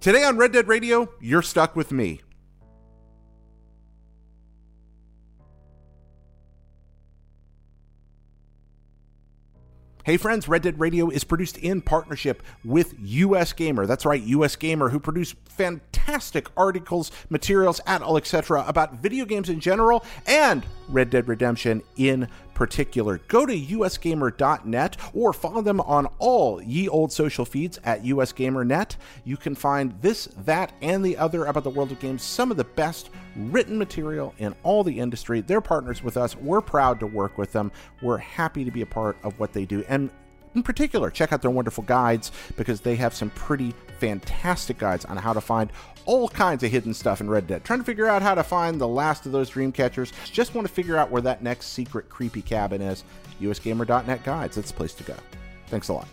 Today on Red Dead Radio, you're stuck with me. Hey friends, Red Dead Radio is produced in partnership with US Gamer. That's right, US Gamer, who produce fantastic articles, materials, at all, etc. about video games in general and Red Dead Redemption in particular. Go to usgamer.net or follow them on all ye old social feeds at usgamernet. You can find this, that, and the other about the world of games, some of the best written material in all the industry. They're partners with us. We're proud to work with them. We're happy to be a part of what they do. And in particular, check out their wonderful guides because they have some pretty fantastic guides on how to find all kinds of hidden stuff in Red Dead. Trying to figure out how to find the last of those dream catchers. Just want to figure out where that next secret creepy cabin is. USGamer.net guides. That's the place to go. Thanks a lot.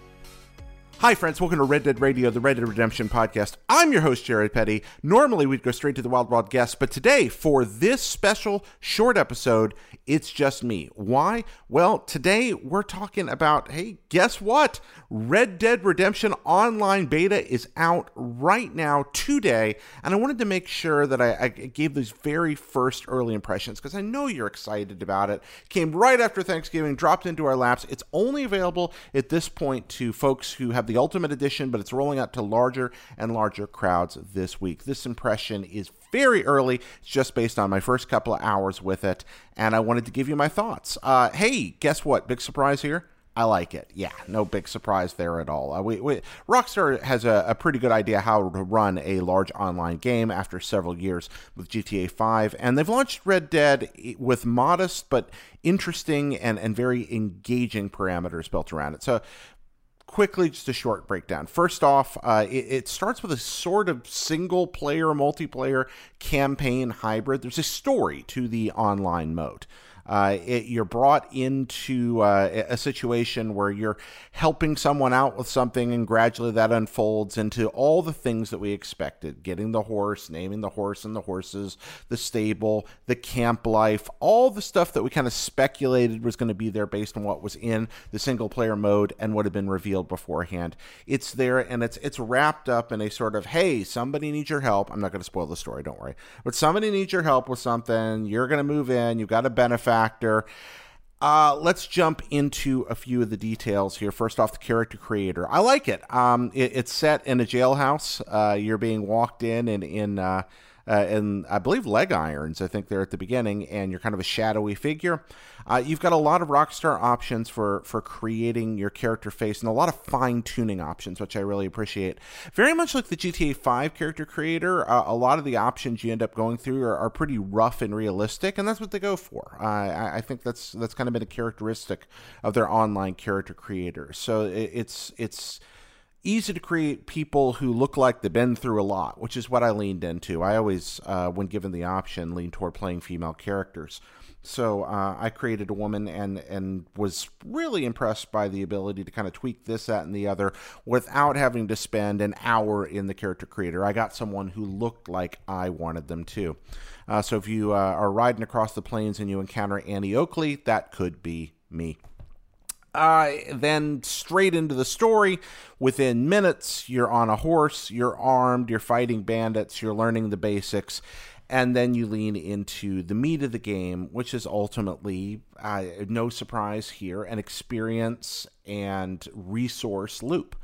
Hi, friends. Welcome to Red Dead Radio, the Red Dead Redemption podcast. I'm your host, Jared Petty. Normally, we'd go straight to the Wild Wild guest, but today, for this special short episode, it's just me. Why? Well, today we're talking about hey, guess what? Red Dead Redemption Online Beta is out right now, today, and I wanted to make sure that I, I gave these very first early impressions because I know you're excited about it. Came right after Thanksgiving, dropped into our laps. It's only available at this point to folks who have the Ultimate Edition, but it's rolling out to larger and larger crowds this week. This impression is very early. It's just based on my first couple of hours with it, and I wanted to give you my thoughts. Uh, hey, guess what? Big surprise here. I like it. Yeah, no big surprise there at all. Uh, we, we, Rockstar has a, a, pretty good idea how to run a large online game after several years with GTA 5, and they've launched Red Dead with modest but interesting and, and very engaging parameters built around it. So quickly, just a short breakdown. First off, uh, it, it, starts with a sort of single player, multiplayer campaign hybrid. There's a story to the online mode. Uh, it, you're brought into uh, a situation where you're helping someone out with something, and gradually that unfolds into all the things that we expected getting the horse, naming the horse and the horses, the stable, the camp life, all the stuff that we kind of speculated was going to be there based on what was in the single player mode and what had been revealed beforehand. It's there and it's it's wrapped up in a sort of hey, somebody needs your help. I'm not going to spoil the story, don't worry. But somebody needs your help with something. You're going to move in, you've got a benefit factor. Uh, let's jump into a few of the details here. First off, the character creator. I like it. Um, it it's set in a jailhouse. Uh, you're being walked in and in uh, uh, and I believe leg irons. I think they're at the beginning, and you're kind of a shadowy figure. Uh, you've got a lot of Rockstar options for for creating your character face, and a lot of fine tuning options, which I really appreciate. Very much like the GTA 5 character creator, uh, a lot of the options you end up going through are, are pretty rough and realistic, and that's what they go for. I, I think that's that's kind of been a characteristic of their online character creator. So it, it's it's easy to create people who look like they've been through a lot, which is what I leaned into. I always, uh, when given the option, lean toward playing female characters. So uh, I created a woman and and was really impressed by the ability to kind of tweak this, that, and the other without having to spend an hour in the character creator. I got someone who looked like I wanted them to. Uh, so if you uh, are riding across the plains and you encounter Annie Oakley, that could be me. Uh, then straight into the story. Within minutes, you're on a horse, you're armed, you're fighting bandits, you're learning the basics, and then you lean into the meat of the game, which is ultimately, uh, no surprise here, an experience and resource loop.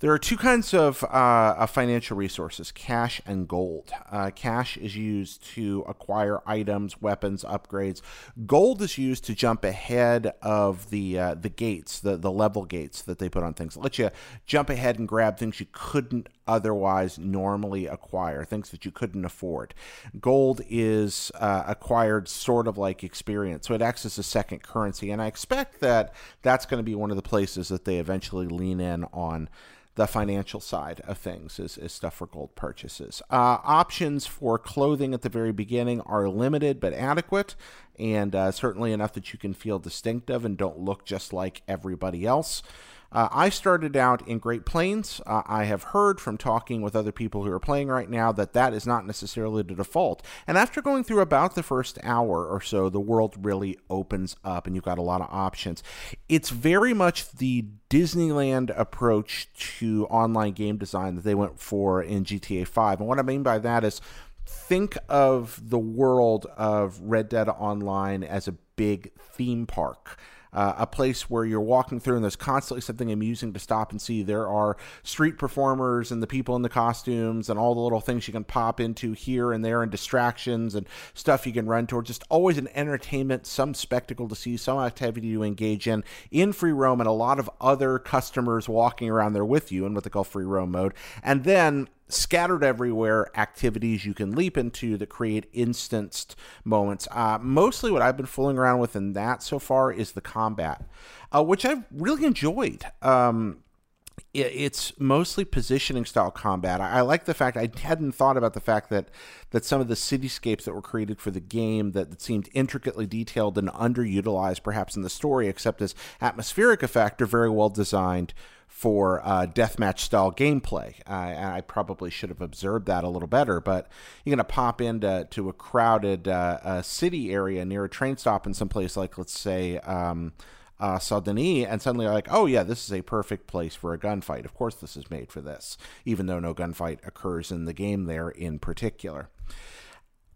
There are two kinds of, uh, financial resources cash and gold. Uh, cash is used to acquire items, weapons, upgrades. Gold is used to jump ahead of the uh, the gates, the, the level gates that they put on things. It lets you jump ahead and grab things you couldn't otherwise normally acquire, things that you couldn't afford. Gold is uh, acquired sort of like experience, so it acts as a second currency. And I expect that that's going to be one of the places that they eventually lean in on the financial side of things is, is stuff for gold purchases. Uh, options for clothing at the very beginning are limited but adequate, and uh, certainly enough that you can feel distinctive and don't look just like everybody else. Uh, I started out in Great Plains. Uh, I have heard from talking with other people who are playing right now that that is not necessarily the default. And after going through about the first hour or so, the world really opens up and you've got a lot of options. It's very much the Disneyland approach to online game design that they went for in GTA 5. And what I mean by that is think of the world of Red Dead Online as a big theme park uh, a place where you're walking through and there's constantly something amusing to stop and see. There are street performers and the people in the costumes and all the little things you can pop into here and there and distractions and stuff you can run towards. Just always an entertainment, some spectacle to see, some activity to engage in in free roam and a lot of other customers walking around there with you in what they call free roam mode. And then scattered everywhere activities you can leap into that create instanced moments. Uh, mostly what I've been fooling around with in that so far is the combat, uh, which I've really enjoyed. Um, it's mostly positioning style combat. I, like the fact I hadn't thought about the fact that that some of the cityscapes that were created for the game that, that seemed intricately detailed and underutilized, perhaps in the story, except as atmospheric effect, are very well designed for uh, deathmatch style gameplay. I, I, probably should have observed that a little better, but you're going to pop into to a crowded uh, city area near a train stop in some place like, let's say, um, uh, Saint Denis, and suddenly like, oh yeah, this is a perfect place for a gunfight. Of course, this is made for this, even though no gunfight occurs in the game there in particular.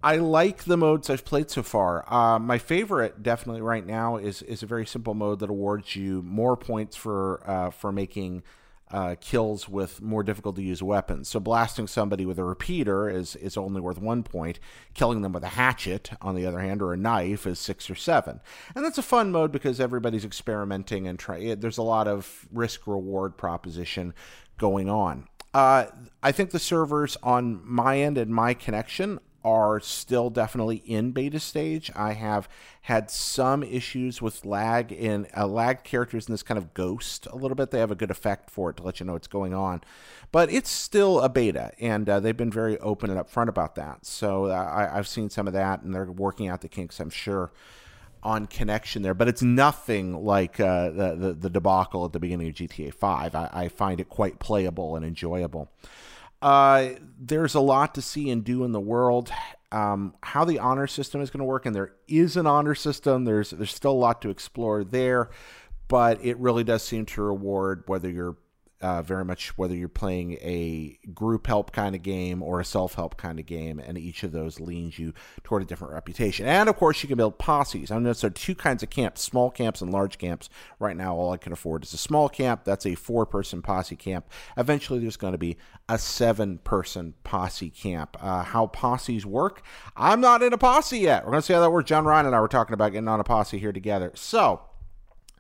I like the modes I've played so far. Uh, my favorite, definitely right now, is is a very simple mode that awards you more points for uh, for making uh, kills with more difficult to use weapons. So blasting somebody with a repeater is is only worth one point. Killing them with a hatchet, on the other hand, or a knife is six or seven. And that's a fun mode because everybody's experimenting and try. There's a lot of risk reward proposition going on. Uh, I think the servers on my end and my connection are still definitely in beta stage. I have had some issues with lag in uh, lag characters in this kind of ghost a little bit. They have a good effect for it to let you know what's going on, but it's still a beta, and uh, they've been very open and upfront about that. So uh, I, I've seen some of that, and they're working out the kinks. I'm sure on connection there, but it's nothing like uh, the, the, the debacle at the beginning of GTA Five. I, I find it quite playable and enjoyable. Uh, there's a lot to see and do in the world. Um, how the honor system is going to work, and there is an honor system. There's there's still a lot to explore there, but it really does seem to reward whether you're uh, very much whether you're playing a group help kind of game or a self help kind of game, and each of those leans you toward a different reputation. And of course, you can build posses. I know there are two kinds of camps small camps and large camps. Right now, all I can afford is a small camp. That's a four person posse camp. Eventually, there's going to be a seven person posse camp. Uh, how posses work, I'm not in a posse yet. We're going to see how that works. John Ryan and I were talking about getting on a posse here together. So,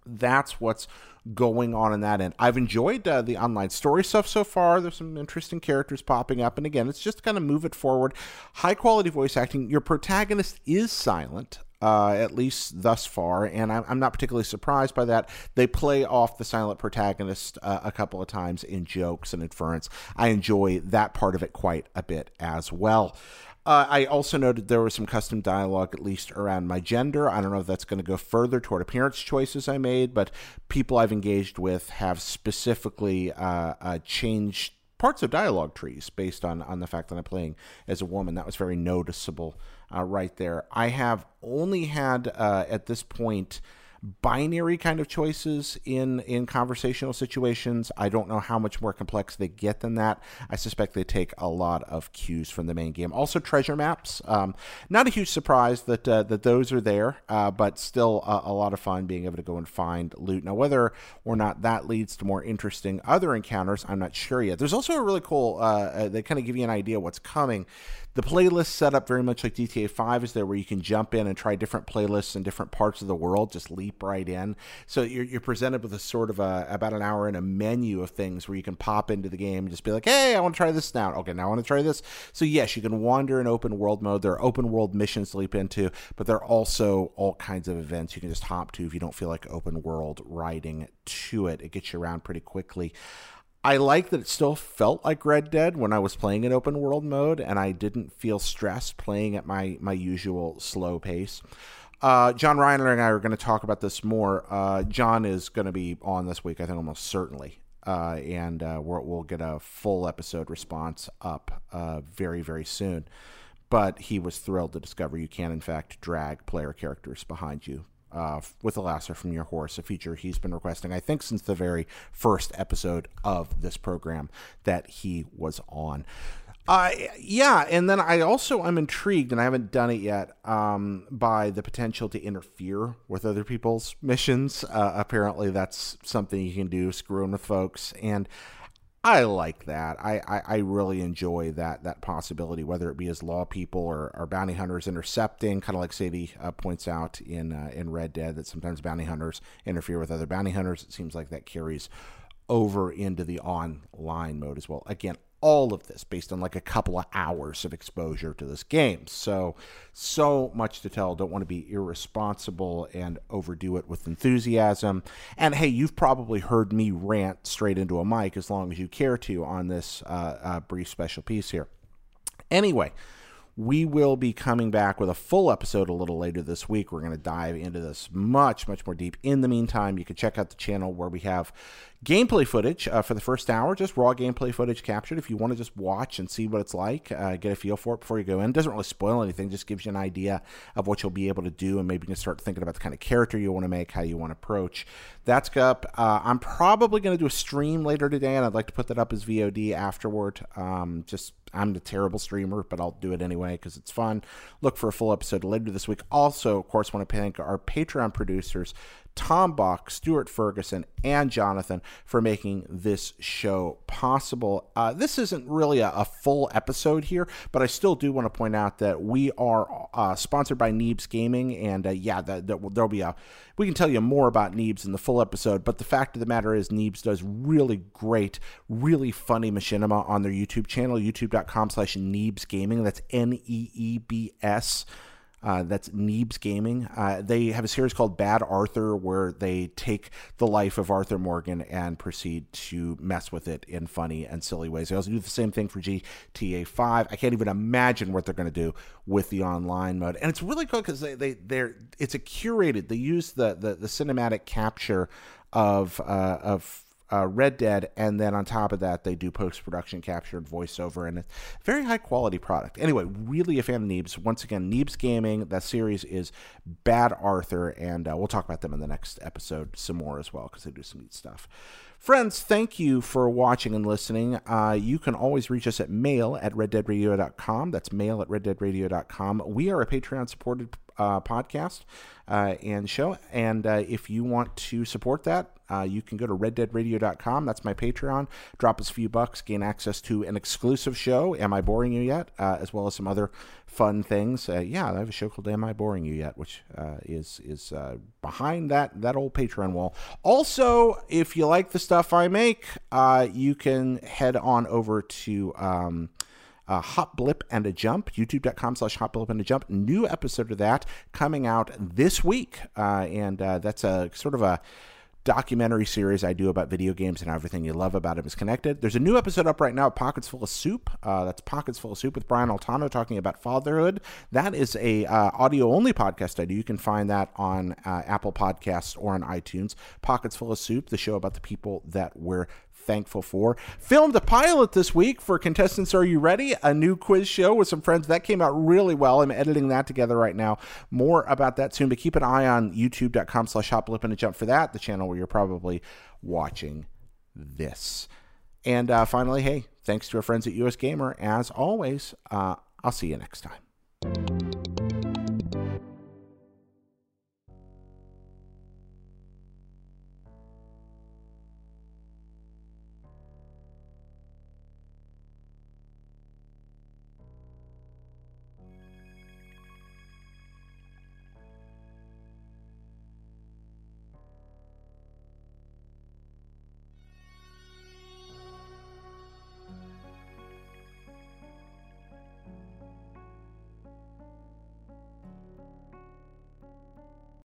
that's what's going on in that end. I've enjoyed uh, the online story stuff so far. There's some interesting characters popping up, and again, it's just kind of move it forward. High quality voice acting. Your protagonist is silent. Uh, at least thus far, and I'm, I'm, not particularly surprised by that. They play off the silent protagonist uh, a couple of times in jokes and inference. I enjoy that part of it quite a bit as well. Uh, I also noted there was some custom dialogue, at least around my gender. I don't know if that's going to go further toward appearance choices I made, but people I've engaged with have specifically uh, uh, changed parts of dialogue trees based on on the fact that I'm playing as a woman. That was very noticeable uh, right there. I have only had uh, at this point binary kind of choices in in conversational situations. I don't know how much more complex they get than that. I suspect they take a lot of cues from the main game. Also, treasure maps. Um, not a huge surprise that uh, that those are there, uh, but still a, a, lot of fun being able to go and find loot. Now, whether or not that leads to more interesting other encounters, I'm not sure yet. There's also a really cool. Uh, uh they kind of give you an idea what's coming. The playlist set up very much like GTA 5 is there, where you can jump in and try different playlists in different parts of the world. Just leap right in. So you're, you're presented with a sort of a about an hour and a menu of things where you can pop into the game and just be like, hey, I want to try this now. Okay, now I want to try this. So yes, you can wander in open world mode. There are open world missions to leap into, but there are also all kinds of events you can just hop to if you don't feel like open world riding to it. It gets you around pretty quickly. I like that it still felt like Red Dead when I was playing in open world mode, and I didn't feel stressed playing at my my usual slow pace. Uh, John Ryan and I are going to talk about this more. Uh, John is going to be on this week, I think, almost certainly. Uh, and uh, we will get a full episode response up uh, very, very soon. But he was thrilled to discover you can, in fact, drag player characters behind you uh, with a lasso from your horse, a feature he's been requesting, I think, since the very first episode of this program that he was on. Uh, yeah, and then I also I'm intrigued, and I haven't done it yet, um, by the potential to interfere with other people's missions. Uh, apparently, that's something you can do, screwing with folks, and I like that. I, I, I, really enjoy that that possibility, whether it be as law people or, or bounty hunters intercepting, kind of like Sadie uh, points out in uh, in Red Dead that sometimes bounty hunters interfere with other bounty hunters. It seems like that carries over into the online mode as well. Again, all of this based on like a couple of hours of exposure to this game. So, so much to tell. Don't want to be irresponsible and overdo it with enthusiasm. And hey, you've probably heard me rant straight into a mic as long as you care to on this uh, uh, brief special piece here. Anyway, we will be coming back with a full episode a little later this week. We're going to dive into this much, much more deep. In the meantime, you can check out the channel where we have gameplay footage uh, for the first hour, just raw gameplay footage captured. If you want to just watch and see what it's like, uh, get a feel for it before you go in. It doesn't really spoil anything, just gives you an idea of what you'll be able to do, and maybe you can start thinking about the kind of character you want to make, how you want to approach. That's up. Uh, I'm probably going to do a stream later today, and I'd like to put that up as VOD afterward. Um, just I'm the terrible streamer, but I'll do it anyway because it's fun. Look for a full episode later this week. Also, of course, want to thank our Patreon producers Tom Bach, Stuart Ferguson, and Jonathan for making this show possible. Uh, this isn't really a, a, full episode here, but I still do want to point out that we are uh, sponsored by Neebs Gaming, and uh, yeah, that, that, there'll be a. We can tell you more about Neebs in the full episode, but the fact of the matter is, Neebs does really great, really funny machinima on their YouTube channel, youtube.com/slash Neebs Gaming. That's N E E B S. Uh, that's Neebs Gaming. Uh, they have a series called Bad Arthur, where they take the life of Arthur Morgan and proceed to mess with it in funny and silly ways. They also do the same thing for GTA 5. I can't even imagine what they're going to do with the online mode, and it's really cool because they they they're it's a curated. They use the the, the cinematic capture of uh, of uh, Red Dead, and then on top of that, they do post production capture and voiceover, and it's very high quality product. Anyway, really a fan of Neebs. Once again, Neebs Gaming. That series is Bad Arthur, and uh, we'll talk about them in the next episode some more as well because they do some neat stuff. Friends, thank you for watching and listening. Uh, you can always reach us at mail at reddeadradio.com. That's mail at reddeadradio.com. We are a Patreon supported uh, podcast uh, and show. And uh, if you want to support that, uh, you can go to reddeadradio.com. That's my Patreon. Drop us a few bucks, gain access to an exclusive show, Am I Boring You Yet? Uh, as well as some other fun things. Uh, yeah, I have a show called Am I Boring You Yet? which is is behind that, that old Patreon wall. Also, if you like the stuff I make, you can head on over to. Um, uh, Hop Blip and a Jump, youtube.com slash Hop Blip and a Jump. New episode of that coming out this week. Uh, and uh, that's a sort of a documentary series I do about video games and everything you love about them is connected. There's a new episode up right now, Pockets Full of Soup. Uh, that's Pockets Full of Soup with Brian Altano talking about fatherhood. That is a uh, audio only podcast I do. You can find that on uh, Apple Podcasts or on iTunes. Pockets Full of Soup, the show about the people that we're thankful for. Filmed a pilot this week for Contestants Are You Ready? A new quiz show with some friends. That came out really well. I'm editing that together right now. More about that soon, but keep an eye on youtube.com slash hoplip and a jump for that, the channel where you're probably watching this. And uh, finally, hey, thanks to our friends at US Gamer. As always, uh, I'll see you next time.